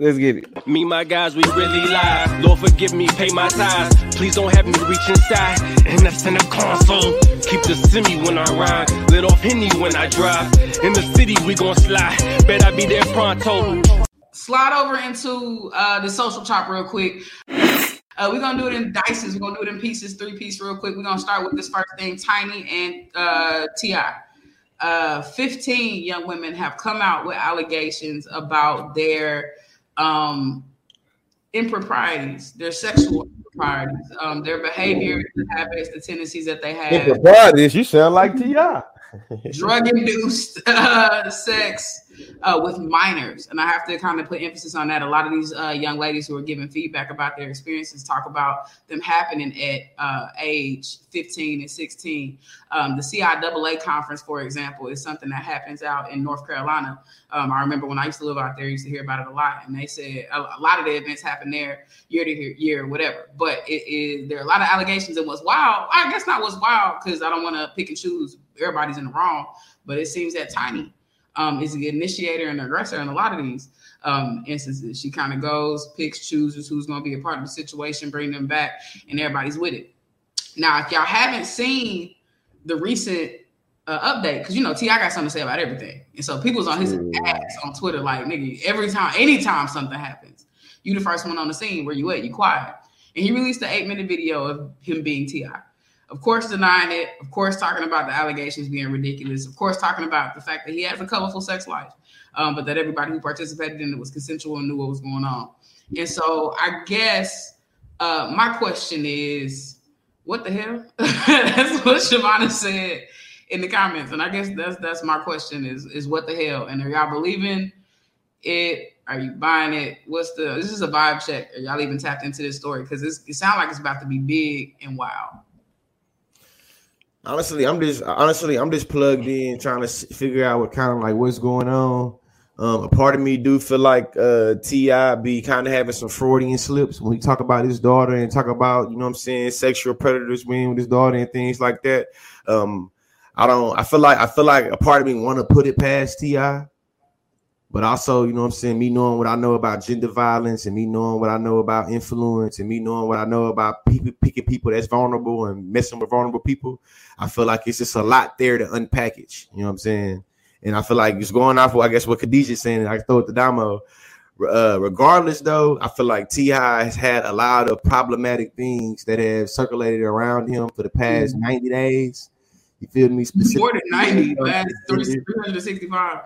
Let's get it. Me, my guys, we really lie. Lord, forgive me, pay my tithes. Please don't have me reach inside. And that's in the console. Keep the semi when I ride. Let off Henny when I drive. In the city, we gon' slide. Bet I be there pronto. Slide over into uh, the social chop real quick. Uh, we're gonna do it in dices. We're gonna do it in pieces, three piece, real quick. We're gonna start with this first thing, Tiny and uh, Ti. Uh, 15 young women have come out with allegations about their um, improprieties, their sexual improprieties, um, their behavior, the habits, the tendencies that they have. Improprieties, you sound like T.I. drug induced uh, sex uh, with minors. And I have to kind of put emphasis on that. A lot of these uh, young ladies who are giving feedback about their experiences talk about them happening at uh, age 15 and 16. Um, the CIAA conference, for example, is something that happens out in North Carolina. Um, I remember when I used to live out there, I used to hear about it a lot. And they said a, a lot of the events happen there year to year, year whatever. But there are a lot of allegations. And what's wild, I guess not what's wild, because I don't want to pick and choose. Everybody's in the wrong. But it seems that Tiny um, is the initiator and aggressor in a lot of these um, instances. She kind of goes, picks, chooses who's going to be a part of the situation, bring them back, and everybody's with it. Now, if y'all haven't seen the recent uh, update, because you know Ti got something to say about everything, and so people's on his ass on Twitter like, nigga, every time, anytime something happens, you the first one on the scene. Where you at? You quiet. And he released an eight minute video of him being Ti of course denying it, of course talking about the allegations being ridiculous, of course talking about the fact that he has a colorful sex life, um, but that everybody who participated in it was consensual and knew what was going on. And so I guess uh, my question is, what the hell? that's what Shavana said in the comments, and I guess that's that's my question is is what the hell? And are y'all believing it? Are you buying it? What's the? This is a vibe check. Are y'all even tapped into this story? Because it sounds like it's about to be big and wild. Honestly, I'm just honestly I'm just plugged in trying to figure out what kind of like what's going on. Um, a part of me do feel like uh, Ti be kind of having some Freudian slips when he talk about his daughter and talk about you know what I'm saying sexual predators being with his daughter and things like that. Um, I don't. I feel like I feel like a part of me want to put it past Ti, but also you know what I'm saying. Me knowing what I know about gender violence and me knowing what I know about influence and me knowing what I know about people picking people that's vulnerable and messing with vulnerable people. I feel like it's just a lot there to unpackage. You know what I'm saying? And I feel like it's going off of I guess what Khadijah's saying. I throw it to Damo. Uh, regardless, though, I feel like Ti has had a lot of problematic things that have circulated around him for the past mm-hmm. 90 days. You feel me? More than 90, man. 365.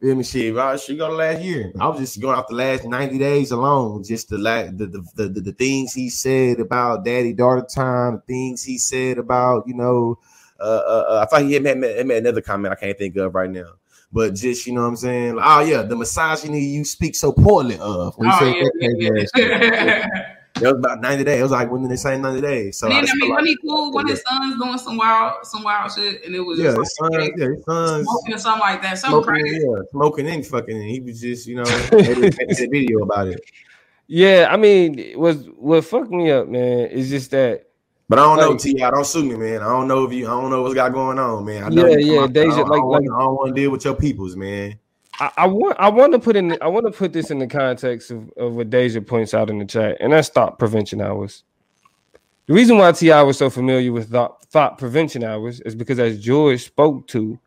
Feel me? Shit, right? She go last year. I was just going off the last 90 days alone, just the la- the, the, the, the, things he said about daddy daughter time, the things he said about, you know, uh, uh, uh I thought he had made, made another comment I can't think of right now. But just you know what I'm saying? oh yeah, the misogyny you speak so poorly of. When oh, yeah, yeah, yeah. It was about 90 days. It was like within the same 90 days. So then, I, I mean, like, when he cool, when his son's doing some wild, some wild shit, and it was yeah, his son, like, yeah, his son's smoking or something like that, something smoking, crazy. Yeah, smoking and fucking. And he was just, you know, made a video about it. Yeah, I mean, what what fucked me up, man, is just that. But I don't like, know, Ti. Don't sue me, man. I don't know if you. I don't know what's got going on, man. I know yeah, yeah. Deja, I don't, like, I don't, like, I don't want to deal with your peoples, man. I, I, want I want to put in I want to put this in the context of, of what Deja points out in the chat, and that's thought prevention hours. The reason why Ti was so familiar with thought, thought prevention hours is because as George spoke to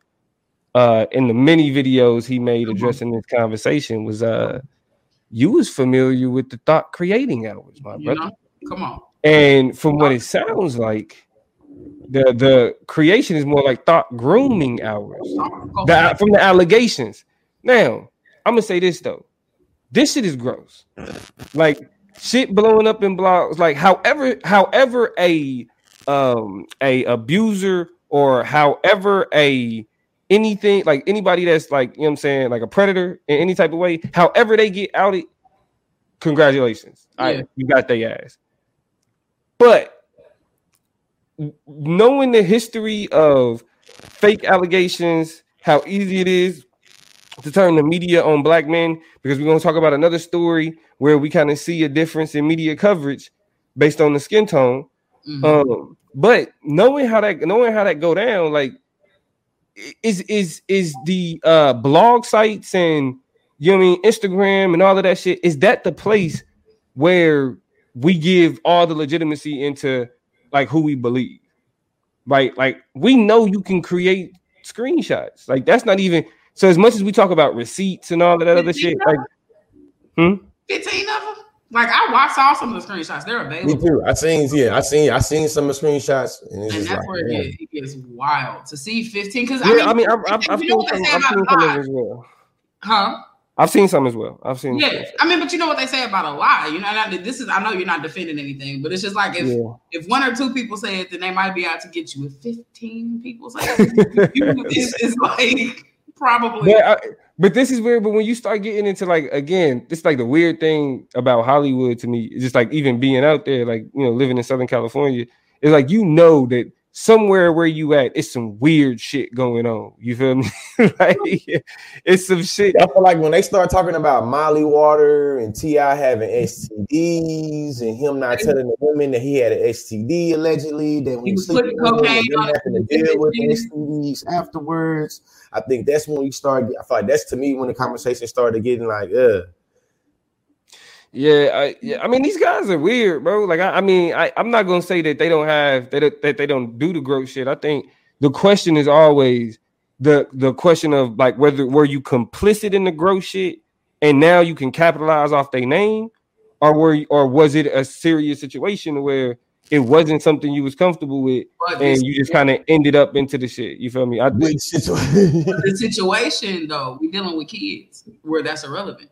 uh, in the many videos he made addressing this conversation was uh you was familiar with the thought creating hours, my brother. come on. And from what it sounds like, the the creation is more like thought grooming hours. The, from the allegations. Now, I'm gonna say this though. This shit is gross. Like shit blowing up in blogs. Like however, however a um a abuser or however a anything like anybody that's like you know what I'm saying like a predator in any type of way, however they get outed, congratulations. Yeah. All right, you got their ass. But knowing the history of fake allegations, how easy it is to turn the media on black men because we're going to talk about another story where we kind of see a difference in media coverage based on the skin tone. Mm-hmm. Um, but knowing how that knowing how that go down, like is is is the uh blog sites and you know I mean, Instagram and all of that shit, is that the place where we give all the legitimacy into like who we believe? Right? Like we know you can create screenshots. Like that's not even so as much as we talk about receipts and all of that other shit, like hmm? 15 of them. Like I watched all some of the screenshots. They're available. Me too. I seen yeah, I seen I seen some of the screenshots, and, and that's like, where it, it, gets wild to see 15. Because yeah, I mean, I mean, I've, I've, I've seen some, I've seen some as well. Huh? I've seen some as well. I've seen. Yeah, I mean, but you know what they say about a lie. You know, not, this is. I know you're not defending anything, but it's just like if yeah. if one or two people say it, then they might be out to get you. If 15 people say it, it's, it's like probably. Yeah, I, but this is weird. But when you start getting into like again, this like the weird thing about Hollywood to me, just like even being out there, like you know, living in Southern California, it's like you know that somewhere where you at, it's some weird shit going on. You feel me? like it's some shit. I feel like when they start talking about Molly Water and T.I. having STDs and him not telling the women that he had an STD allegedly, that we putting cocaine on having to deal with STDs afterwards. I think that's when we start. I feel like that's to me when the conversation started getting like, uh. Yeah, I, yeah. I mean, these guys are weird, bro. Like, I, I mean, I, I'm not gonna say that they don't have that that they don't do the growth shit. I think the question is always the the question of like whether were you complicit in the growth shit and now you can capitalize off their name, or were you, or was it a serious situation where it wasn't something you was comfortable with, but and you just kind of ended up into the shit. You feel me? I think the situation though, we dealing with kids where that's irrelevant.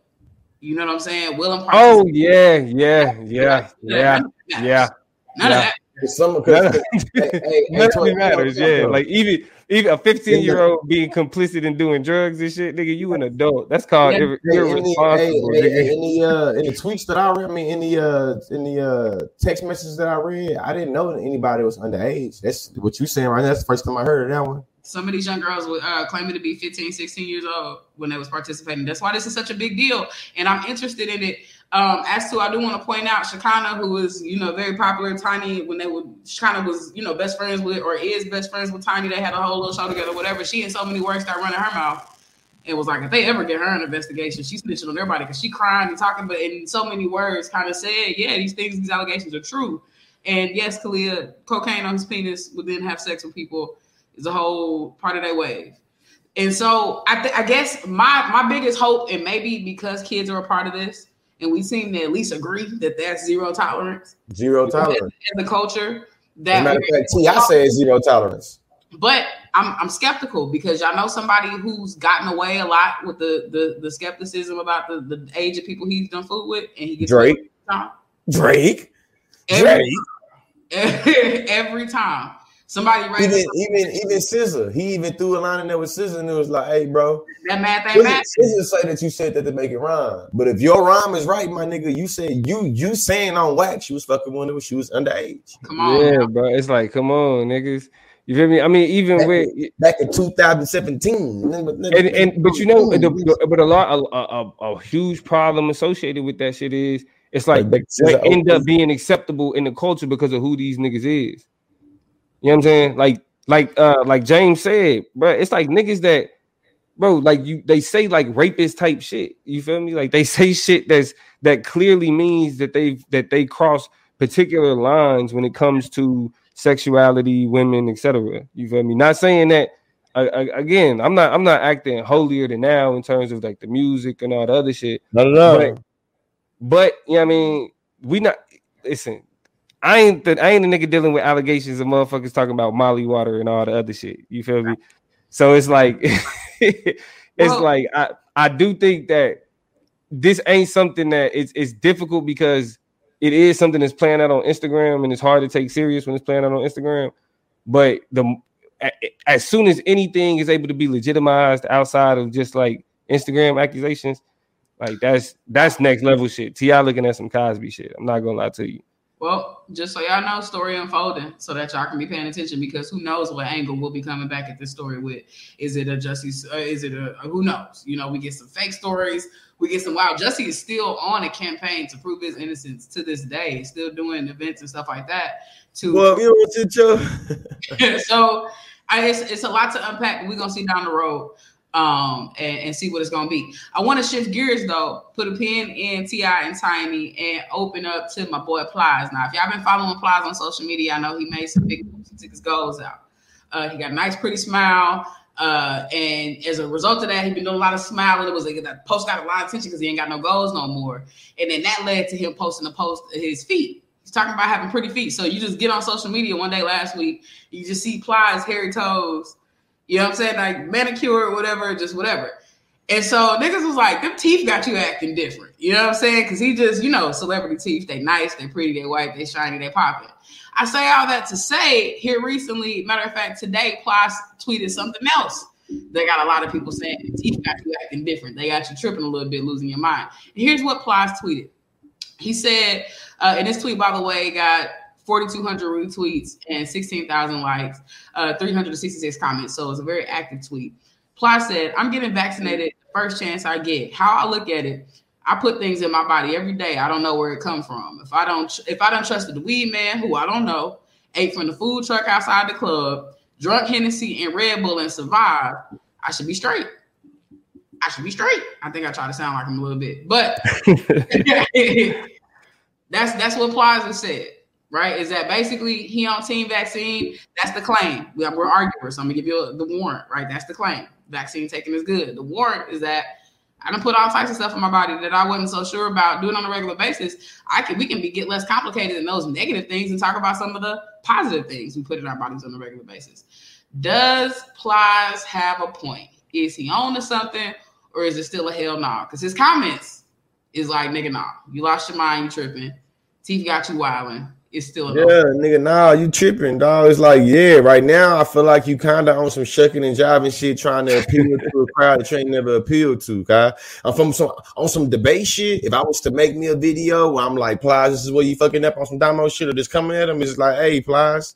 You know what I'm saying? Willem. Oh yeah, yeah, yeah, yeah, yeah. None yeah. of that. Some because hey, hey, matters. Yeah, like even even a 15 year old being complicit in doing drugs and shit, nigga, you an adult. That's called yeah. ir- irresponsible. Hey, hey, in the uh, in the tweets that I read, I mean, in the uh, in the uh, text messages that I read, I didn't know that anybody was underage. That's what you saying right now. That's the first time I heard of that one. Some of these young girls were uh, claiming to be 15, 16 years old when they was participating. That's why this is such a big deal, and I'm interested in it um, as to, I do want to point out Shekinah, who is you know, very popular. Tiny, when they were, Shekinah was, you know, best friends with, or is best friends with Tiny. They had a whole little show together, whatever. She in so many words started running her mouth. It was like, if they ever get her an investigation, she's snitching on everybody because she crying and talking, but in so many words, kind of said, yeah, these things, these allegations are true. And yes, Kalia, cocaine on his penis would then have sex with people is a whole part of that wave. And so I, th- I guess my my biggest hope, and maybe because kids are a part of this, and we seem to at least agree that that's zero tolerance. Zero tolerance in the culture. That matter of fact, T, I say zero tolerance. But I'm I'm skeptical because y'all know somebody who's gotten away a lot with the the, the skepticism about the, the age of people he's done food with, and he gets Drake. Drake. Every, Drake. Every time. Somebody right even even even SZA, he even threw a line in there with SZA and it was like, "Hey, bro, that math ain't math." SZA say that you said that to make it rhyme, but if your rhyme is right, my nigga, you said you you saying on wax she was fucking when it was she was underage. Come on, yeah, bro. It's like, come on, niggas. You feel me? I mean, even back with back in 2017, and, and but you know, the, but a lot, a, a, a, huge problem associated with that shit is it's like, like end up being acceptable in the culture because of who these niggas is. You know what I'm saying? Like, like, uh, like James said, bro, it's like niggas that, bro, like you, they say like rapist type shit. You feel me? Like they say shit that's that clearly means that they that they cross particular lines when it comes to sexuality, women, etc. You feel me? Not saying that. again, I'm not. I'm not acting holier than now in terms of like the music and all the other shit. Not at all. But, but yeah, I mean, we not listen. I ain't the I ain't a nigga dealing with allegations of motherfuckers talking about Molly water and all the other shit. You feel me? So it's like it's well, like I I do think that this ain't something that it's it's difficult because it is something that's playing out on Instagram and it's hard to take serious when it's playing out on Instagram. But the as soon as anything is able to be legitimized outside of just like Instagram accusations, like that's that's next level shit. T.I. looking at some Cosby shit. I'm not gonna lie to you. Well, just so y'all know, story unfolding so that y'all can be paying attention because who knows what angle we'll be coming back at this story with. Is it a Jussie? Uh, is it a, who knows? You know, we get some fake stories. We get some wow. Jussie is still on a campaign to prove his innocence to this day, still doing events and stuff like that. To well, you know what, so I, it's, it's a lot to unpack. We're gonna see down the road. Um, and, and see what it's gonna be. I want to shift gears though, put a pin in Ti and Tiny, and open up to my boy Plies. Now, if y'all been following Plies on social media, I know he made some big moves. Took his goals out. Uh, he got a nice, pretty smile. Uh, and as a result of that, he been doing a lot of smiling. It was like that post got a lot of attention because he ain't got no goals no more. And then that led to him posting a post of his feet. He's talking about having pretty feet. So you just get on social media one day last week, you just see Plies, hairy toes, you know what I'm saying? Like manicure whatever, just whatever. And so niggas was like, them teeth got you acting different. You know what I'm saying? Because he just, you know, celebrity teeth, they nice, they pretty, they white, they shiny, they popping. I say all that to say here recently, matter of fact, today Plies tweeted something else. They got a lot of people saying teeth got you acting different. They got you tripping a little bit, losing your mind. And here's what Plies tweeted. He said, uh, and this tweet, by the way, got 4,200 retweets and 16,000 likes, uh, 366 comments. So it's a very active tweet. Plies said, I'm getting vaccinated the first chance I get. How I look at it, I put things in my body every day. I don't know where it come from. If I don't, if I don't trust the weed man, who I don't know, ate from the food truck outside the club, drunk Hennessy and Red Bull and survived, I should be straight. I should be straight. I think I try to sound like him a little bit, but that's that's what Plaza said right? Is that basically he on team vaccine? That's the claim. We, are arguers, so I'm gonna give you the warrant, right? That's the claim. Vaccine taking is good. The warrant is that I don't put all types of stuff in my body that I wasn't so sure about doing on a regular basis. I can we can be get less complicated than those negative things and talk about some of the positive things we put in our bodies on a regular basis. Does Plies have a point? Is he on to something or is it still a hell no? Because his comments is like, nigga, nah, you lost your mind, you tripping. Teeth got you wilding it's still yeah, nigga. Nah, you tripping, dog. It's like yeah, right now I feel like you kind of on some shucking and jiving shit, trying to appeal to a crowd that you ain't never appealed to. Okay, I'm from some on some debate shit. If I was to make me a video where I'm like, Plies, this is where you fucking up on some demo shit, or just coming at him, it's like, hey, Plies,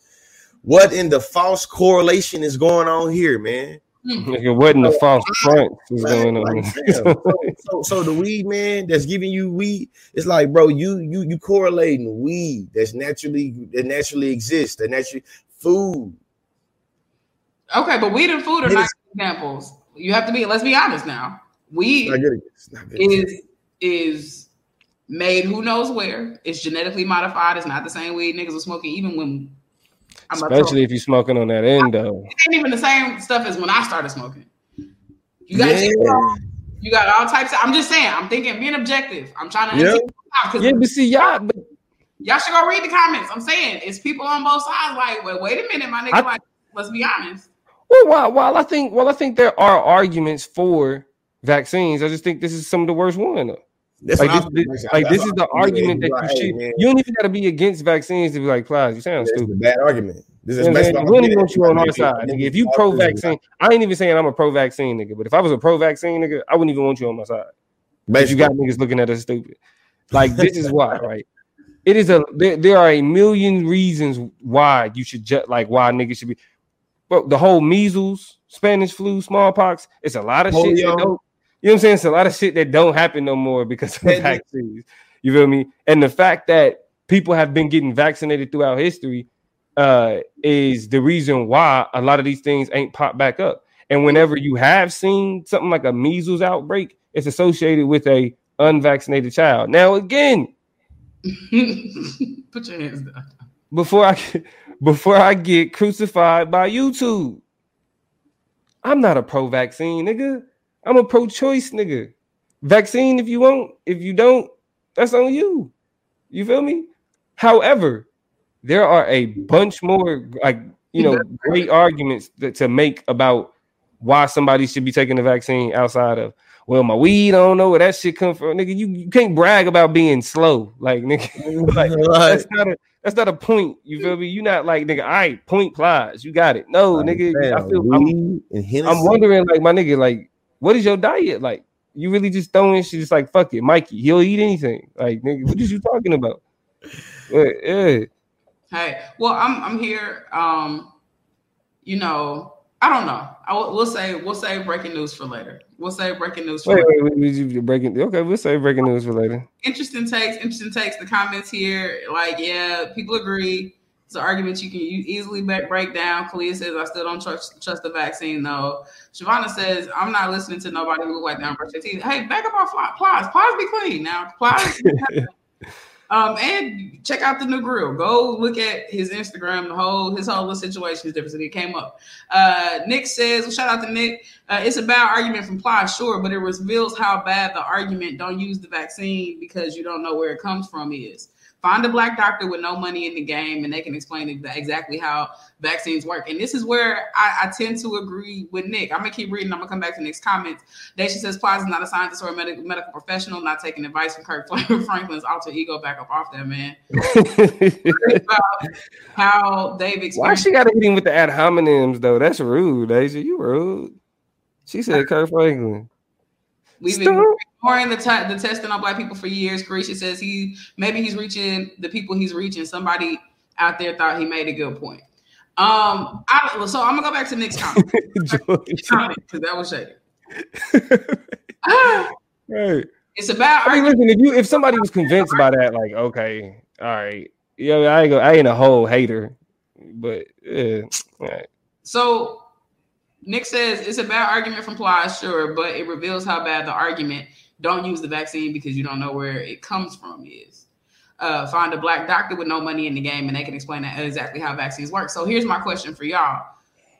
what in the false correlation is going on here, man? Nigga, what in the false uh, front is going on? so, so, so, the weed man that's giving you weed, it's like, bro, you you you correlating weed that's naturally that naturally exists, that naturally food. Okay, but weed and food are not examples. You have to be. Let's be honest now. Weed is is made who knows where. It's genetically modified. It's not the same weed niggas were smoking even when I'm Especially if you're smoking on that end, though. It ain't even the same stuff as when I started smoking. You got yeah. you got all types. Of, I'm just saying. I'm thinking being objective. I'm trying to. Yep. Yeah, but see y'all. But, y'all should go read the comments. I'm saying it's people on both sides. Like, wait, wait a minute, my nigga. I, like, let's be honest. Well, while, while I think, well, I think there are arguments for vaccines. I just think this is some of the worst one. That's like this, this like this is the argument that you should. Hey, you don't even got to be against vaccines to be like, "Plies, you sound stupid." bad argument. This is you know we don't even want you on our side, nigga. If you pro vaccine, I ain't even saying I'm a pro vaccine nigga. But if I was a pro vaccine nigga, I wouldn't even want you on my side. But you got niggas looking at us stupid. Like this is why, right? It is a there, there are a million reasons why you should just like why niggas should be. But the whole measles, Spanish flu, smallpox, it's a lot of Polio. shit you know what I'm saying? It's a lot of shit that don't happen no more because of vaccines. You feel me? And the fact that people have been getting vaccinated throughout history uh, is the reason why a lot of these things ain't popped back up. And whenever you have seen something like a measles outbreak, it's associated with a unvaccinated child. Now again, put your hands down. Before I before I get crucified by YouTube, I'm not a pro-vaccine nigga. I'm a pro-choice nigga. Vaccine if you want. If you don't, that's on you. You feel me? However, there are a bunch more like you know great arguments that, to make about why somebody should be taking the vaccine outside of well my weed I don't know where that shit come from nigga you, you can't brag about being slow like nigga like, that's not a that's not a point you feel me you not like nigga all right point plies you got it no nigga I feel I'm, I'm wondering like my nigga like what is your diet like? You really just throwing shit just like fuck it, Mikey. He'll eat anything. Like nigga, what is you talking about? yeah. Hey, well, I'm I'm here. Um, you know, I don't know. I will, we'll say we'll say breaking news for later. We'll say breaking news for wait, later. Wait, wait, wait, breaking. Okay, we'll say breaking news for later. Interesting takes. Interesting takes. The comments here, like, yeah, people agree. It's an argument you can easily break down. Kalia says, I still don't trust, trust the vaccine, though. Shavana says, I'm not listening to nobody who like down brush their teeth. Hey, back up off Plies. Plies be clean now. Plies. um, and check out the new grill. Go look at his Instagram. The whole his whole little situation is different. It came up. Uh, Nick says, well, shout out to Nick. Uh, it's a bad argument from Plies, sure, but it reveals how bad the argument don't use the vaccine because you don't know where it comes from is. Find a black doctor with no money in the game, and they can explain exactly how vaccines work. And this is where I, I tend to agree with Nick. I'm gonna keep reading. I'm gonna come back to Nick's comments. Daisha says Plies is not a scientist or a medical medical professional, not taking advice from Kirk Franklin's alter ego. Back up off that man. how they've. Why she got to hit him with the ad hominems though? That's rude, Daisha. You rude. She said Kirk Franklin. We've been ignoring the, t- the testing on black people for years. Carisha says he maybe he's reaching the people he's reaching. Somebody out there thought he made a good point. Um, I, so I'm gonna go back to Nick's comment because that was shady. right. It's about. I mean, listen, if you if somebody was convinced by that, like, okay, all right, yeah, I ain't go, I ain't a whole hater, but yeah, right. So Nick says it's a bad argument from Plies, sure, but it reveals how bad the argument don't use the vaccine because you don't know where it comes from is. Uh, find a black doctor with no money in the game and they can explain exactly how vaccines work. So here's my question for y'all.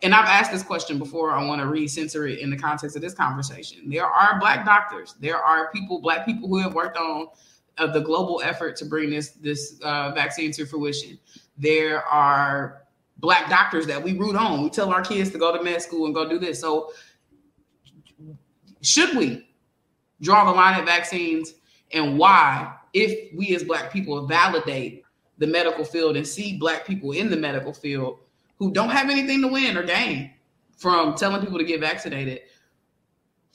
And I've asked this question before. I want to re-censor it in the context of this conversation. There are black doctors. There are people, black people who have worked on uh, the global effort to bring this this uh, vaccine to fruition. There are black doctors that we root on. We tell our kids to go to med school and go do this. So, should we draw the line at vaccines and why, if we as black people validate the medical field and see black people in the medical field who don't have anything to win or gain from telling people to get vaccinated,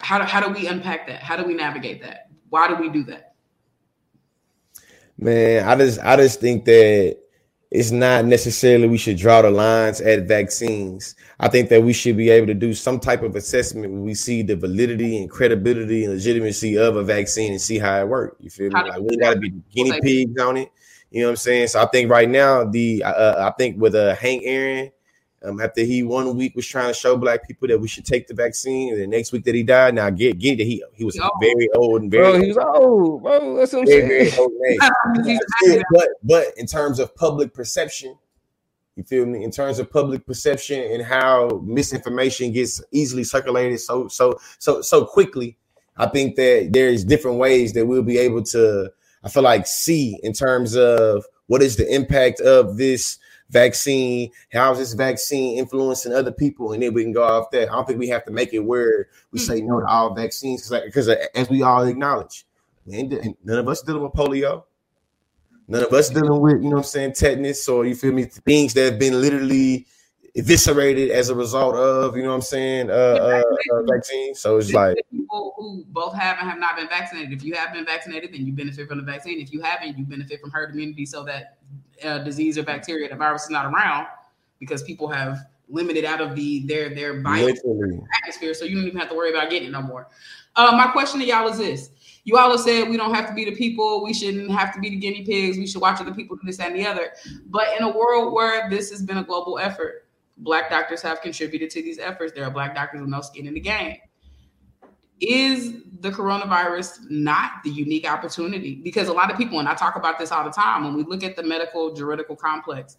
how do, how do we unpack that? How do we navigate that? Why do we do that? Man, I just I just think that it's not necessarily we should draw the lines at vaccines. I think that we should be able to do some type of assessment when we see the validity and credibility and legitimacy of a vaccine and see how it works. You feel me? Like we got to be guinea pigs on it. You know what I'm saying? So I think right now the uh, I think with uh, Hank Aaron um, after he one week was trying to show black people that we should take the vaccine, and the next week that he died, now get get that he he was oh. very old and very bro, he was old, bro. That's what I'm very, saying. Very but but in terms of public perception, you feel me? In terms of public perception and how misinformation gets easily circulated so so so so quickly, I think that there's different ways that we'll be able to. I feel like see in terms of what is the impact of this vaccine, how's this vaccine influencing other people, and then we can go off that. I don't think we have to make it where we hmm. say no to all vaccines because, like, uh, as we all acknowledge, none of us dealing with polio. None of us dealing with, you know I'm saying, tetanus or you feel me, things that have been literally eviscerated as a result of, you know what I'm saying, uh, uh, uh vaccine. So it's like people who both have and have not been vaccinated. If you have been vaccinated, then you benefit from the vaccine. If you haven't, you benefit from herd immunity so that uh, disease or bacteria, the virus is not around because people have limited out of the their their bio atmosphere. So you don't even have to worry about getting it no more. Uh, my question to y'all is this. You all have said we don't have to be the people. We shouldn't have to be the guinea pigs. We should watch other people do this and the other. But in a world where this has been a global effort, Black doctors have contributed to these efforts. There are Black doctors with no skin in the game. Is the coronavirus not the unique opportunity? Because a lot of people, and I talk about this all the time, when we look at the medical juridical complex,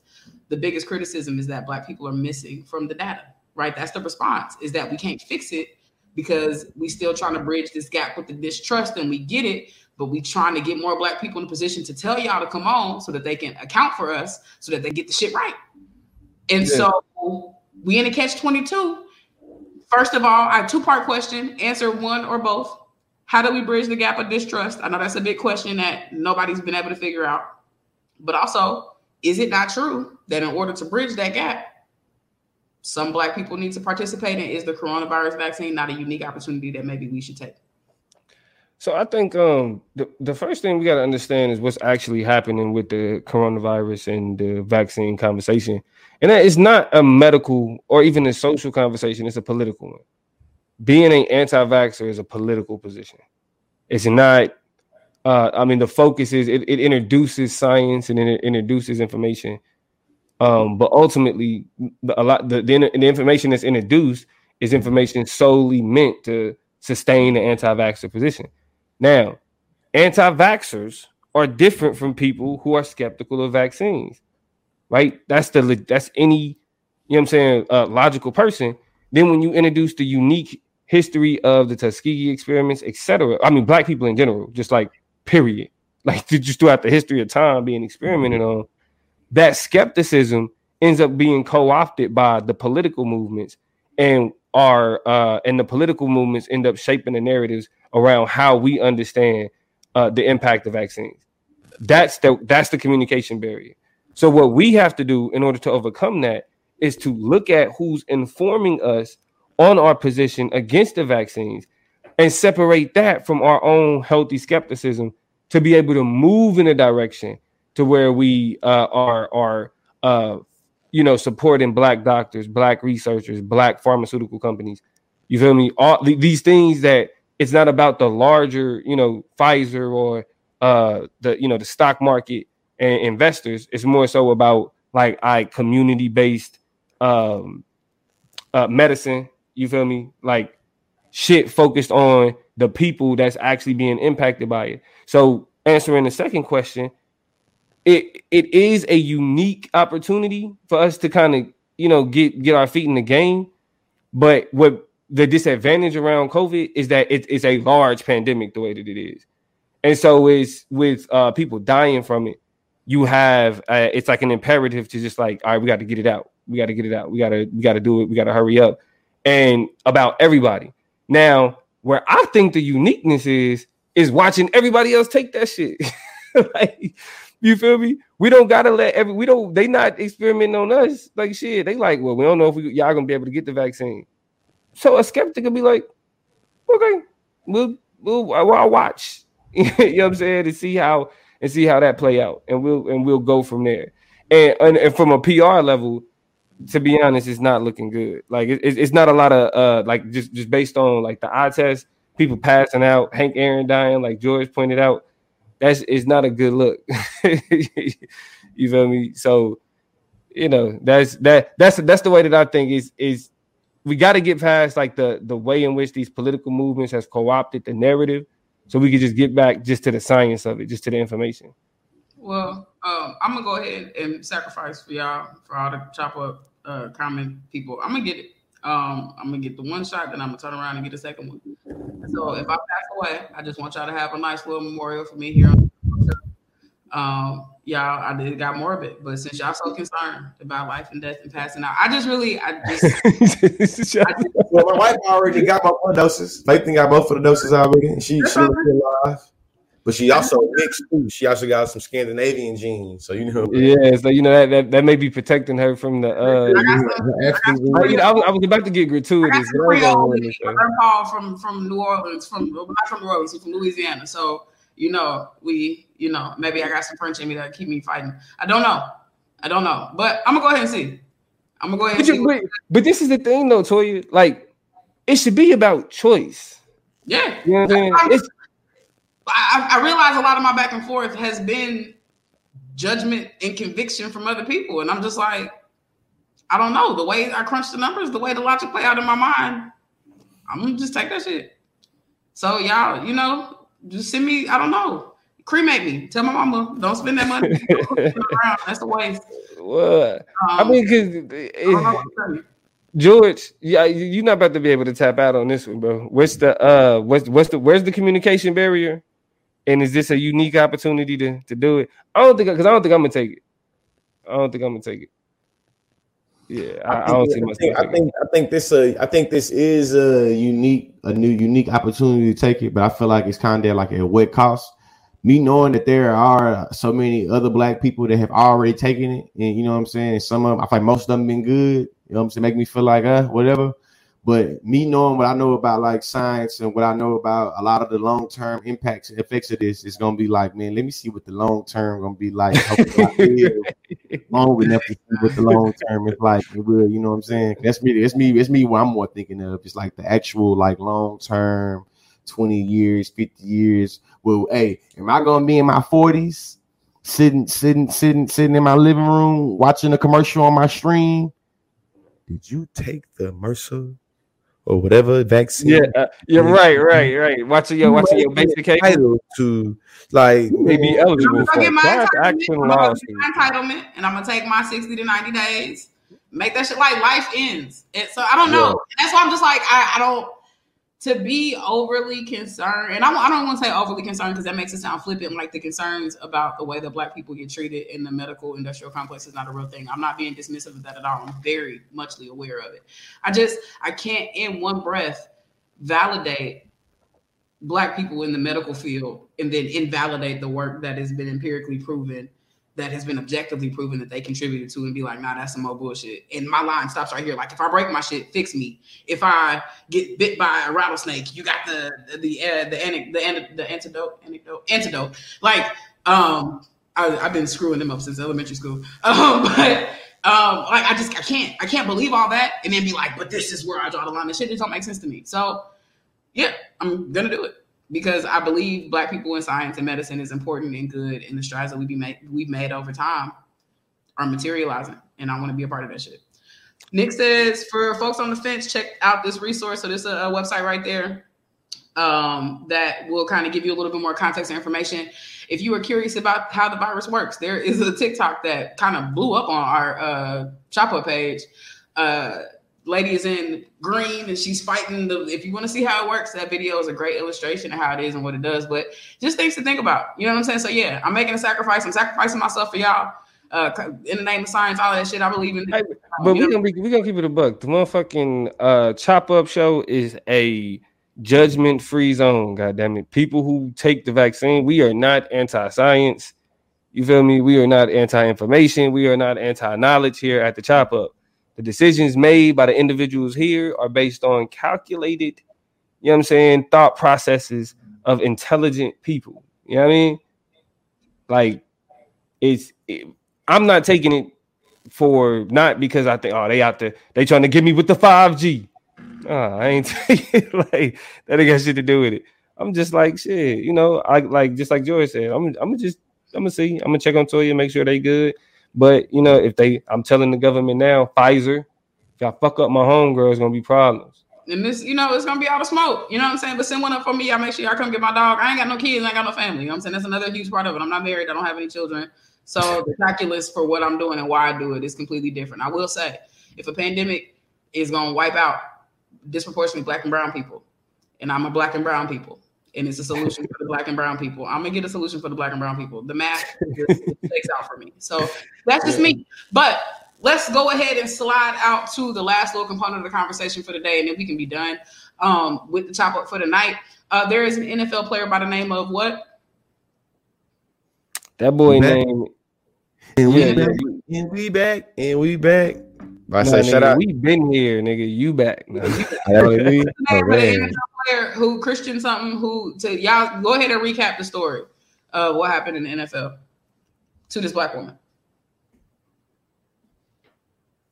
the biggest criticism is that Black people are missing from the data, right? That's the response, is that we can't fix it because we still trying to bridge this gap with the distrust and we get it, but we trying to get more Black people in a position to tell y'all to come on so that they can account for us so that they get the shit right. And yeah. so we in a catch 22. First of all, I have two part question. Answer one or both. How do we bridge the gap of distrust? I know that's a big question that nobody's been able to figure out. But also, is it not true that in order to bridge that gap, some black people need to participate in is the coronavirus vaccine not a unique opportunity that maybe we should take? So I think um, the the first thing we got to understand is what's actually happening with the coronavirus and the vaccine conversation, and that is not a medical or even a social conversation; it's a political one. Being an anti-vaxxer is a political position. It's not. Uh, I mean, the focus is it, it introduces science and it introduces information Um, but ultimately, a lot the, the, the information that's introduced is information solely meant to sustain the anti-vaxxer position. Now, anti-vaxxers are different from people who are skeptical of vaccines, right? That's the that's any you know what I'm saying uh, logical person. Then when you introduce the unique history of the Tuskegee experiments, etc. I mean, black people in general, just like period, like just throughout the history of time being experimented on, that skepticism ends up being co-opted by the political movements and are uh, and the political movements end up shaping the narratives around how we understand uh, the impact of vaccines. That's the that's the communication barrier. So what we have to do in order to overcome that is to look at who's informing us on our position against the vaccines and separate that from our own healthy skepticism to be able to move in a direction to where we uh, are are uh, you know supporting black doctors, black researchers, black pharmaceutical companies. You feel me? All these things that it's not about the larger, you know, Pfizer or uh, the you know the stock market and investors. It's more so about like I community based um, uh, medicine. You feel me? Like shit focused on the people that's actually being impacted by it. So answering the second question, it it is a unique opportunity for us to kind of you know get get our feet in the game. But what the disadvantage around COVID is that it, it's a large pandemic the way that it is. And so is with uh, people dying from it, you have uh, it's like an imperative to just like, all right, we got to get it out. We got to get it out. We got to we got to do it. We got to hurry up. And about everybody. Now, where I think the uniqueness is is watching everybody else take that shit. like, you feel me? We don't gotta let every we don't they not experimenting on us like shit. They like, well, we don't know if we y'all gonna be able to get the vaccine. So a skeptic could be like, okay, we'll we'll I'll watch. you know what I'm saying? To see how and see how that play out, and we'll and we'll go from there. And and, and from a PR level, to be honest, it's not looking good. Like it, it's not a lot of uh like just just based on like the eye test, people passing out, Hank Aaron dying, like George pointed out. That's it's not a good look. you feel me? So you know that's that that's that's the way that I think is is we got to get past like the the way in which these political movements has co-opted the narrative so we could just get back just to the science of it, just to the information. Well, um, I'm gonna go ahead and sacrifice for y'all for all the chop up uh, comment people. I'm gonna get it. Um, I'm gonna get the one shot, then I'm gonna turn around and get the second one. So if I pass away, I just want y'all to have a nice little memorial for me here. Um, y'all, I did got morbid, but since y'all so concerned about life and death and passing out, I just really, I just, I just well, my wife already got both doses. Nathan got both of the doses already, and she she's still alive. But she also mixed too. She also got some Scandinavian genes, so you know. Yeah, so you know that that, that may be protecting her from the. uh some, I, I, was, I, was, about to get gratuitous. Paul from from New Orleans, from not from New Orleans, from Louisiana. So you know we, you know, maybe I got some French in me that keep me fighting. I don't know. I don't know, but I'm gonna go ahead and see. I'm gonna go ahead. But, you, but, but, this is the thing, though, Toya. Like, it should be about choice. Yeah, you know what I mean. I, I realize a lot of my back and forth has been judgment and conviction from other people, and I'm just like, I don't know. The way I crunch the numbers, the way the logic play out in my mind, I'm gonna just take that shit. So y'all, you know, just send me. I don't know. Cremate me. Tell my mama don't spend that money. That's the waste. Well, um, I mean, because George, yeah, you're not about to be able to tap out on this one, bro. What's the uh, what's what's the where's the communication barrier? And is this a unique opportunity to to do it? I don't think because I don't think I'm gonna take it. I don't think I'm gonna take it. Yeah, I, I, I don't see myself. I think, I think, I think this uh I think this is a unique a new unique opportunity to take it, but I feel like it's kind of like a wet cost. Me knowing that there are so many other black people that have already taken it, and you know what I'm saying. Some of them, I find most of them been good. You know what I'm saying, make me feel like uh whatever. But me knowing what I know about like science and what I know about a lot of the long term impacts and effects of this, it's gonna be like, man, let me see what the long term gonna be like. long enough to see what the long term is like. It will, you know what I'm saying? That's me. That's me. It's me. What I'm more thinking of. It's like the actual like long term, 20 years, 50 years. Well, hey, am I gonna be in my 40s? sitting, sitting, sitting, sitting in my living room watching a commercial on my stream. Did you take the Mercer or whatever vaccine? Yeah, uh, you're right, right, right. Watching your watching your basic case to like maybe eligible for class action I'm gonna get lawsuit. my entitlement, and I'm gonna take my 60 to 90 days. Make that shit like life ends. And so I don't know. Yeah. That's why I'm just like I, I don't to be overly concerned, and I, I don't want to say overly concerned because that makes it sound flippant. Like the concerns about the way that Black people get treated in the medical industrial complex is not a real thing. I'm not being dismissive of that at all. I'm very muchly aware of it. I just I can't in one breath validate Black people in the medical field and then invalidate the work that has been empirically proven that has been objectively proven that they contributed to and be like, nah, that's some more bullshit. And my line stops right here. Like, if I break my shit, fix me. If I get bit by a rattlesnake, you got the the uh, the anec- the, the antidote antidote antidote. Like, um, I, I've been screwing them up since elementary school. Um, but um, like I just I can't I can't believe all that and then be like, but this is where I draw the line. This shit just don't make sense to me. So yeah, I'm gonna do it because I believe Black people in science and medicine is important and good, and the strides that we be made we've made over time are materializing, and I want to be a part of that shit. Nick says for folks on the fence, check out this resource. So this is a, a website right there um, that will kind of give you a little bit more context and information. If you are curious about how the virus works, there is a TikTok that kind of blew up on our uh, page. Uh, lady is in green and she's fighting the. If you want to see how it works, that video is a great illustration of how it is and what it does. But just things to think about. You know what I'm saying? So yeah, I'm making a sacrifice. I'm sacrificing myself for y'all. Uh, in the name of science, all that shit. I believe in. Hey, But we're gonna be we gonna keep it a buck. The motherfucking uh chop up show is a judgment free zone. God damn it. People who take the vaccine, we are not anti-science. You feel me? We are not anti-information. We are not anti-knowledge here at the chop up. The decisions made by the individuals here are based on calculated, you know what I'm saying, thought processes of intelligent people. You know what I mean? Like it's it, I'm not taking it for not because I think oh they out there they trying to get me with the 5G. Oh, I ain't taking like that ain't got shit to do with it. I'm just like shit, you know. I like just like George said. I'm I'm just I'm gonna see. I'm gonna check on Toya, make sure they good. But you know, if they, I'm telling the government now, Pfizer, if y'all fuck up my homegirl, it's gonna be problems. And this, you know, it's gonna be all the smoke. You know what I'm saying? But send one up for me. I make sure y'all come get my dog. I ain't got no kids. I ain't got no family. You know what I'm saying? That's another huge part of it. I'm not married. I don't have any children. So the calculus for what I'm doing and why I do it is completely different. I will say, if a pandemic is gonna wipe out disproportionately black and brown people, and I'm a black and brown people, and it's a solution for the black and brown people, I'm gonna get a solution for the black and brown people. The math just takes out for me. So that's just me. But let's go ahead and slide out to the last little component of the conversation for today, and then we can be done um, with the chop up for tonight. Uh, there is an NFL player by the name of what? That boy Back. name. And we Yeah, back, and we back, and we back. I Nah, say, shout nigga, out. We been here, nigga. You back. Nah. That what it mean? The name of the man. NFL player who Christian something who to y'all go ahead and recap the story of what happened in the NFL to this black woman.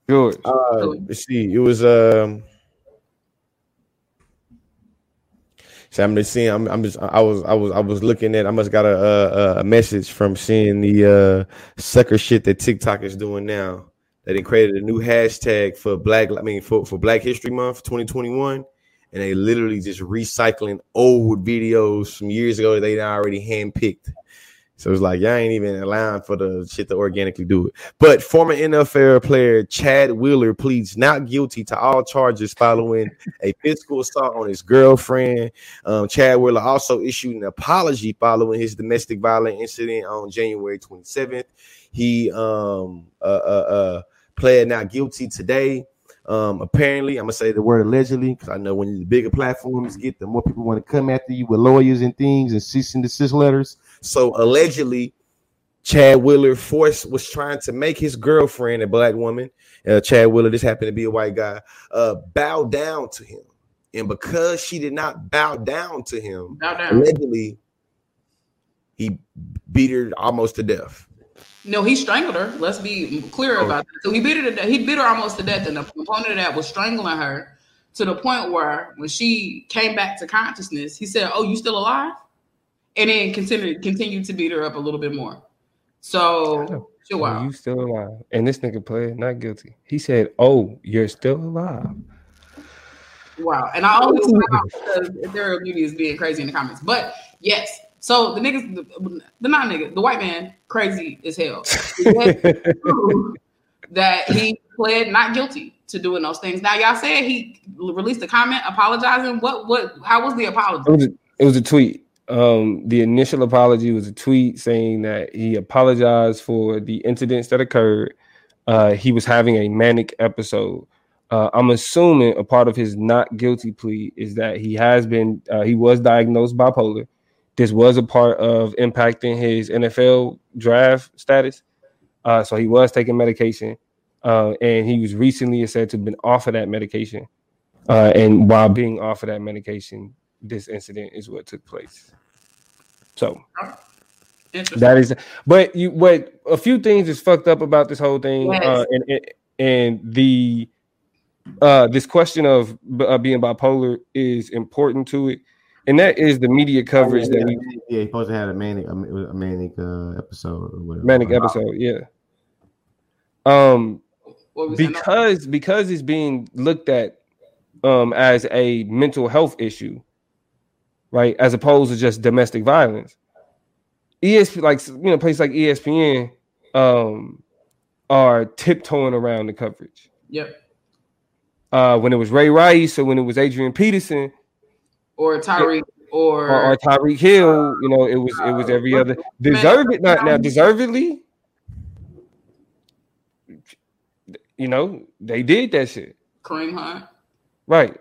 George. Uh, let's see, it was um. So I'm just seeing. I'm, I'm just. I was. I was. I was looking at. I must got a a, a message from seeing the uh sucker shit that TikTok is doing now. That they created a new hashtag for Black. I mean, for for Black History Month 2021, and they literally just recycling old videos from years ago that they already handpicked. So it's like y'all ain't even allowing for the shit to organically do it. But former NFL player Chad Wheeler pleads not guilty to all charges following a physical assault on his girlfriend. Um, Chad Wheeler also issued an apology following his domestic violence incident on January 27th. He um uh uh, uh pled not guilty today. Um, apparently, I'm gonna say the word allegedly because I know when the bigger platforms get, the more people want to come after you with lawyers and things and cease and desist letters. So allegedly, Chad Wheeler force was trying to make his girlfriend, a black woman, uh, Chad Wheeler, this happened to be a white guy, uh, bow down to him. And because she did not bow down to him, down. allegedly, he beat her almost to death. No, he strangled her. Let's be clear Oh. about that. So he beat her to death. He beat her almost to death, and the component of that was strangling her to the point where when she came back to consciousness, he said, "Oh, you still alive?" And then continued continued to beat her up a little bit more. So chill Oh, you still alive. And this nigga played not guilty. He said, Oh, you're still alive. Wow. And I always because Daryl Beauty is being crazy in the comments. But yes. So the niggas, the, the not nigga, the white man, crazy as hell. He had to prove that he pled not guilty to doing those things. Now y'all said he released a comment apologizing. What what how was the It apology? was a, it was a tweet. Um, the initial apology was a tweet saying that he apologized for the incidents that occurred. Uh, he was having a manic episode. Uh, I'm assuming a part of his not guilty plea is that he has been uh, he was diagnosed bipolar. This was a part of impacting his NFL draft status. Uh, so he was taking medication, uh, and he was recently said to have been off of that medication. Uh, and while being off of that medication, this incident is what took place. So that is, but you, what a few things is fucked up about this whole thing, Yes. uh, and, and and the uh, this question of uh, being bipolar is important to it, and that is the media coverage that we yeah, he supposed to have a manic, a, a manic uh, episode or whatever. manic episode, yeah. Um, What that? because because it's being looked at um as a mental health issue right as opposed to just domestic violence ESP like you know places like ESPN um are tiptoeing around the coverage Yep. uh when it was Ray Rice or when it was Adrian Peterson Or Tyreek or, or, or Tyreek Hill you know it was it was every other deserve it not now deservedly you know they did that shit Kareem Hunt. Right.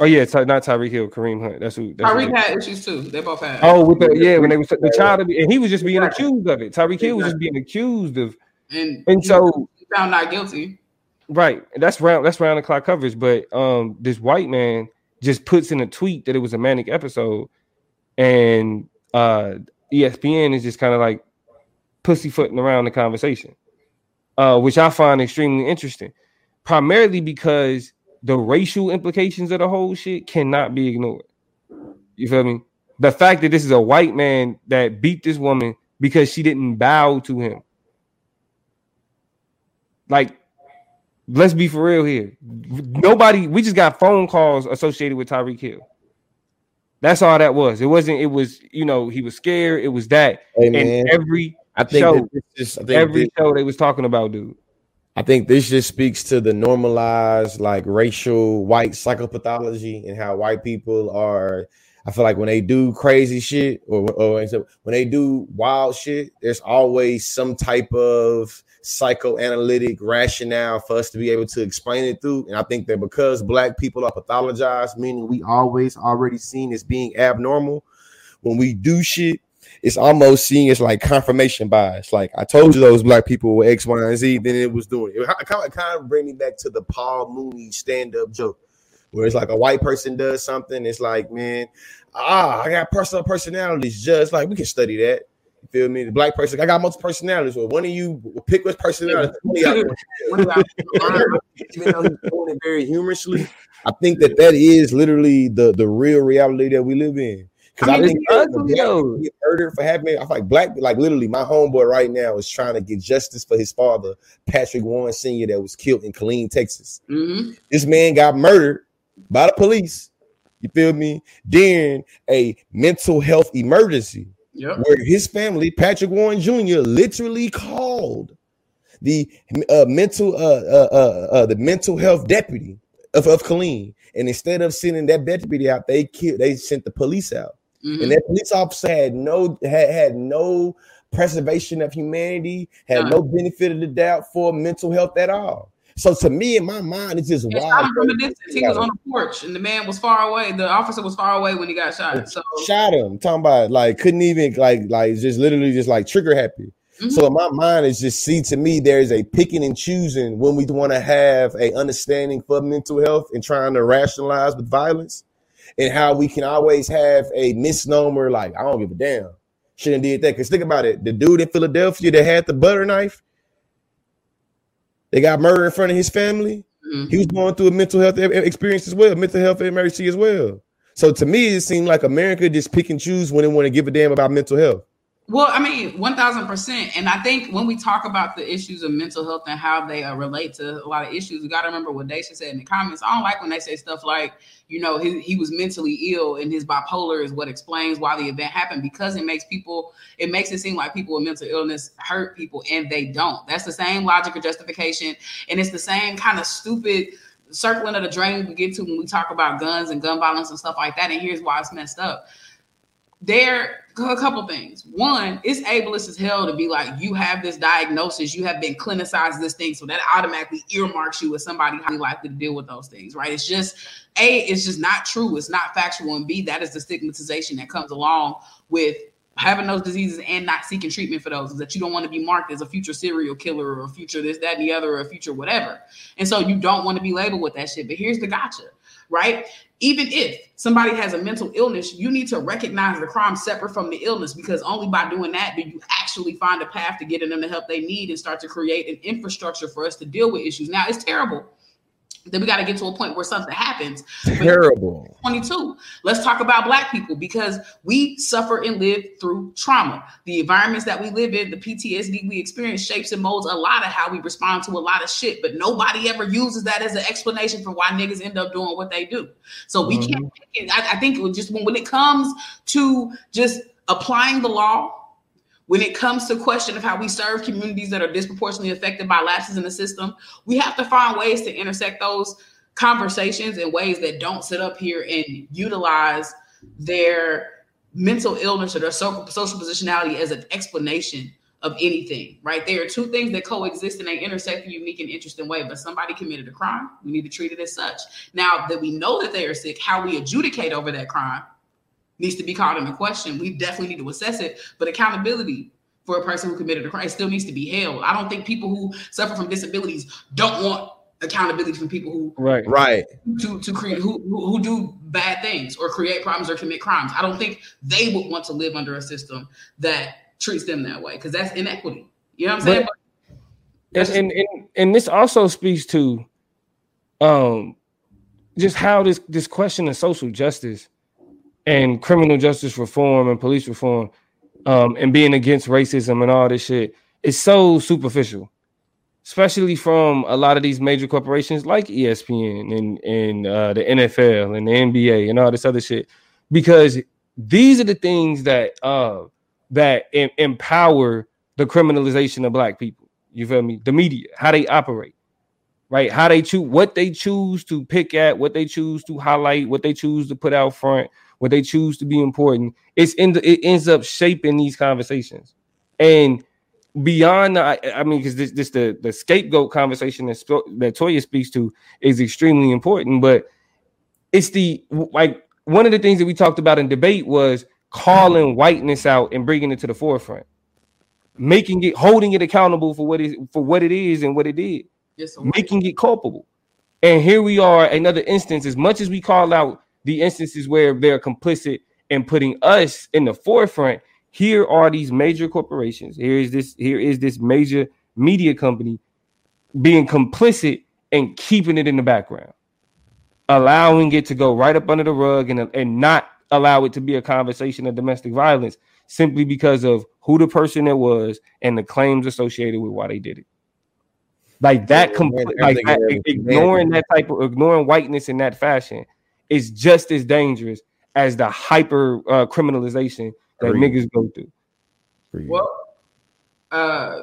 Oh yeah, Ty- not Tyreek Hill, Kareem Hunt. That's who. That's Tyreek had issues too. They both had. Oh, with the yeah, when they was the child, of, and he was just being Exactly. accused of it. Tyreek Hill was just being accused of, and and so found not guilty. right, and that's round that's round the clock coverage. But um, this white man just puts in a tweet that it was a manic episode, and uh, ESPN is just kind of like pussyfooting around the conversation, uh, which I find extremely interesting, primarily because the racial implications of the whole shit cannot be ignored. You feel me? The fact that this is a white man that beat this woman because she didn't bow to him. Like, let's be for real here. Nobody, we just got phone calls associated with Tyreek Hill. That's all that was. It wasn't, it was, you know, he was scared. It was that. Hey, man, and every I think show, this just, I think every this- show they was talking about, dude. I think this just speaks to the normalized like racial white psychopathology and how white people are. I feel like when they do crazy shit or, or when they do wild shit, there's always some type of psychoanalytic rationale for us to be able to explain it through. And I think that because black people are pathologized, meaning we always already seen as being abnormal, when we do shit, it's almost seen as like confirmation bias. Like I told you those black people were X, Y, and Z, then it was doing it. It kind of, kind of bring me back to the Paul Mooney stand-up joke, where it's like a white person does something, it's like, man, ah, I got personal personalities. Just like we can study that. You feel me? The black person, I got multiple personalities. Well, one of you pick which personality. one of y'all- What about- even though he's doing it very humorously, I think that that is literally the the real reality that we live in. Because I I, think ugly, though. get murdered for having. I like black, like literally, my homeboy right now is trying to get justice for his father, Patrick Warren Senior, that was killed in Killeen, Texas. Mhm. This man got murdered by the police. You feel me? During a mental health emergency Yep. where his family, Patrick Warren Jr., literally called the uh, mental uh, uh, uh, uh, the mental health deputy of, of Killeen. And instead of sending that deputy out, they killed, they sent the police out. Mhm. And that police officer had no had, had no preservation of humanity, had no benefit of the doubt for mental health at all. So to me, in my mind, it's just wild. shot him from a distance. He was on the porch, and the man was far away. The officer was far away when he got shot. So shot him. Talking about like couldn't even like like just literally just like trigger happy. Mhm. So in my mind is just see to me there is a picking and choosing when we want to have a understanding for mental health and trying to rationalize with violence and how we can always have a misnomer like I don't give a damn. Shouldn't did that because think about it. The dude in Philadelphia that had the butter knife, they got murdered in front of his family. Mhm. He was going through a mental health experience as well, mental health emergency as well. So to me, it seemed like America just pick and choose when they want to give a damn about mental health. Well, I mean, one thousand percent. And I think when we talk about the issues of mental health and how they uh, relate to a lot of issues, we got to remember what Daisha said in the comments. I don't like when they say stuff like, you know, he, he was mentally ill and his bipolar is what explains why the event happened because it makes people, it makes it seem like people with mental illness hurt people and they don't. That's the same logic or justification, and it's the same kind of stupid circling of the drain we get to when we talk about guns and gun violence and stuff like that. And here's why it's messed up there a couple things. One, it's ableist as hell to be like, you have this diagnosis, you have been clinicized this thing, so that automatically earmarks you as somebody highly likely to deal with those things, right? It's just a, it's just not true. It's not factual, and B, that is the stigmatization that comes along with having those diseases and not seeking treatment for those is that you don't want to be marked as a future serial killer or a future this, that, and the other, or a future whatever. And so you don't want to be labeled with that shit. But here's the gotcha, right? even if somebody has a mental illness, you need to recognize the crime separate from the illness because only by doing that do you actually find a path to getting them the help they need and start to create an infrastructure for us to deal with issues. Now, it's terrible then we got to get to a point where something happens. Terrible. 22. Let's talk about black people because we suffer and live through trauma. The environments that we live in, the PTSD we experience shapes and molds a lot of how we respond to a lot of shit, but nobody ever uses that as an explanation for why niggas end up doing what they do. So we mm-hmm. can't, I, I think just when, when it comes to just applying the law when it comes to question of how we serve communities that are disproportionately affected by lapses in the system, we have to find ways to intersect those conversations in ways that don't sit up here and utilize their mental illness or their social, social positionality as an explanation of anything, right? There are two things that coexist and they intersect in a unique and interesting way, but somebody committed a crime. We need to treat it as such. Now that we know that they are sick, how we adjudicate over that crime needs to be called into question. We definitely need to assess it, but accountability for a person who committed a crime still needs to be held. I don't think people who suffer from disabilities don't want accountability from people who right right to to create who, who, who do bad things or create problems or commit crimes. I don't think they would want to live under a system that treats them that way because that's inequity. You know what I'm saying? But, and, and, and and this also speaks to um just how this this question of social justice and criminal justice reform and police reform um, and being against racism and all this shit is so superficial, especially from a lot of these major corporations like ESPN and and uh, the NFL and the NBA and all this other shit, because these are the things that uh, that em- empower the criminalization of black people. You feel me? The media, how they operate, right? How they choose, what they choose to pick at, what they choose to highlight, what they choose to put out front what they choose to be important, it's in the, it ends up shaping these conversations. And beyond, the, I, I mean, because this, this the the scapegoat conversation that that Toya speaks to is extremely important, but it's the like one of the things that we talked about in debate was calling whiteness out and bringing it to the forefront, making it holding it accountable for what is for what it is and what it did, yes, making it culpable. And here we are, another instance. As much as we call out the instances where they're complicit in putting us in the forefront. Here are these major corporations. Here is this. Here is this major media company being complicit and keeping it in the background, allowing it to go right up under the rug and, and not allow it to be a conversation of domestic violence simply because of who the person it was and the claims associated with why they did it. Like that, compl- like that, ignoring that type of ignoring whiteness in that fashion is just as dangerous as the hyper uh, criminalization that Agreed. niggas go through. Well, uh,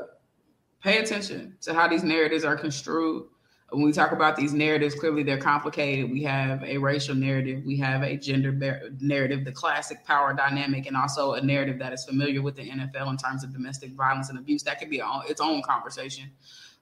pay attention to how these narratives are construed. When we talk about these narratives, clearly they're complicated. We have a racial narrative, we have a gender narrative, the classic power dynamic, and also a narrative that is familiar with the NFL in terms of domestic violence and abuse. That could be its own conversation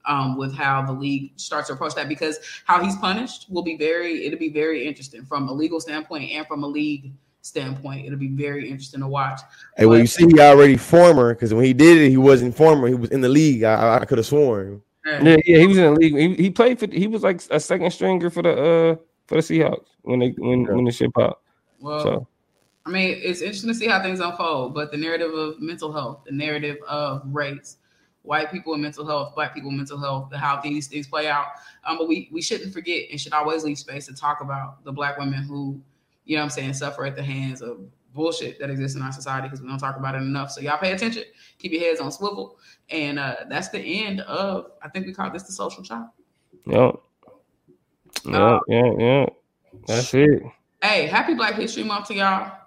um, with how the league starts to approach that because how he's punished will be very it'll be very interesting from a legal standpoint and from a league standpoint. It'll be very interesting to watch. Hey, but, well, you see, he already former because when he did it, he wasn't former. He was in the league. I, I could have sworn. Yeah, yeah, he was in the league. He, he played for. He was like a second stringer for the uh for the Seahawks when they when yeah. when the ship out. Well, so. I mean, it's interesting to see how things unfold, but the narrative of mental health, the narrative of race, white people and mental health, black people and mental health, the how these things play out. Um, but we we shouldn't forget and should always leave space to talk about the black women who, you know I'm saying, suffer at the hands of bullshit that exists in our society because we don't talk about it enough. So y'all pay attention, keep your heads on swivel, and uh, that's the end of. I think we call this the social chop. Yep. Yeah, uh, yeah, yeah. That's it. Hey, happy Black History Month to y'all.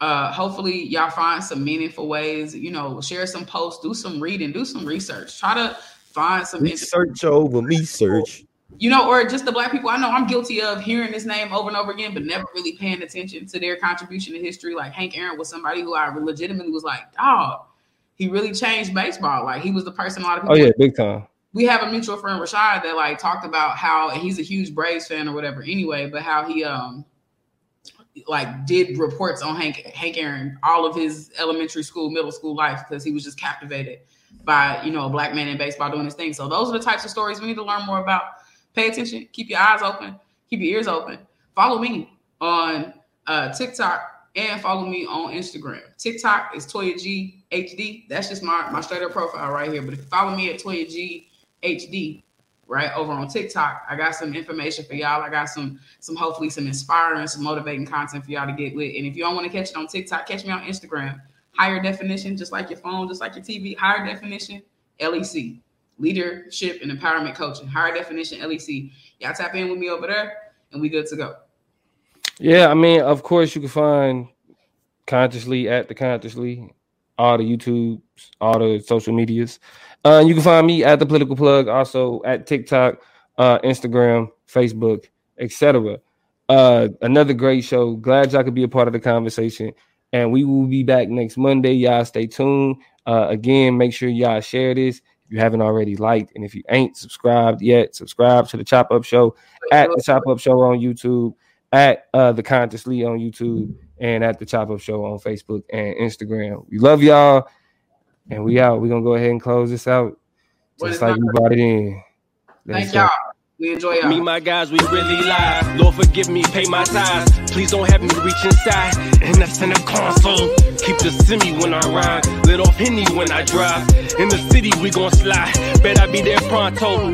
Uh, hopefully y'all find some meaningful ways. You know, share some posts, do some reading, do some research. Try to find some research over me search you know, or just the black people. I know I'm guilty of hearing this name over and over again, but never really paying attention to their contribution to history. Like Hank Aaron was somebody who I legitimately was like, dog, he really changed baseball. Like he was the person a lot of people. Oh yeah, big time. We have a mutual friend Rashad that like talked about how he's a huge Braves fan or whatever. Anyway, but how he um like did reports on Hank Hank Aaron all of his elementary school, middle school life because he was just captivated by you know a black man in baseball doing his thing. So those are the types of stories we need to learn more about Pay attention. Keep your eyes open. Keep your ears open. Follow me on uh, TikTok and follow me on Instagram. TikTok is Toya G HD. That's just my, my straight up profile right here. But if you follow me at Toya G HD, right over on TikTok, I got some information for y'all. I got some some hopefully some inspiring, some motivating content for y'all to get with. And if you don't want to catch it on TikTok, catch me on Instagram. Higher definition, just like your phone, just like your TV. Higher definition, LEC leadership and empowerment coaching, higher definition LEC. Y'all tap in with me over there, and we good to go. Yeah, I mean, of course, you can find consciously at the consciously all the YouTubes, all the social medias. Uh, you can find me at the political plug, also at TikTok, uh, Instagram, Facebook, etc. Uh, another great show. Glad y'all could be a part of the conversation. And we will be back next Monday. Y'all stay tuned. Uh, again, make sure y'all share this if you haven't already liked, and if you ain't subscribed yet, subscribe to the Chop Up Show at the Chop Up Show on YouTube, at uh, the Consciously on YouTube, and at the Chop Up Show on Facebook and Instagram. We love y'all, and we out. We're gonna go ahead and close this out just like we brought it in. Thank y'all. We enjoy y'all. Me, my guys, we really live. Lord, forgive me, pay my tithes. Please don't have me reach inside. And that's in the console. Keep the semi when I ride. Lit off Henny when I drive. In the city, we gon' slide. Bet I be there pronto.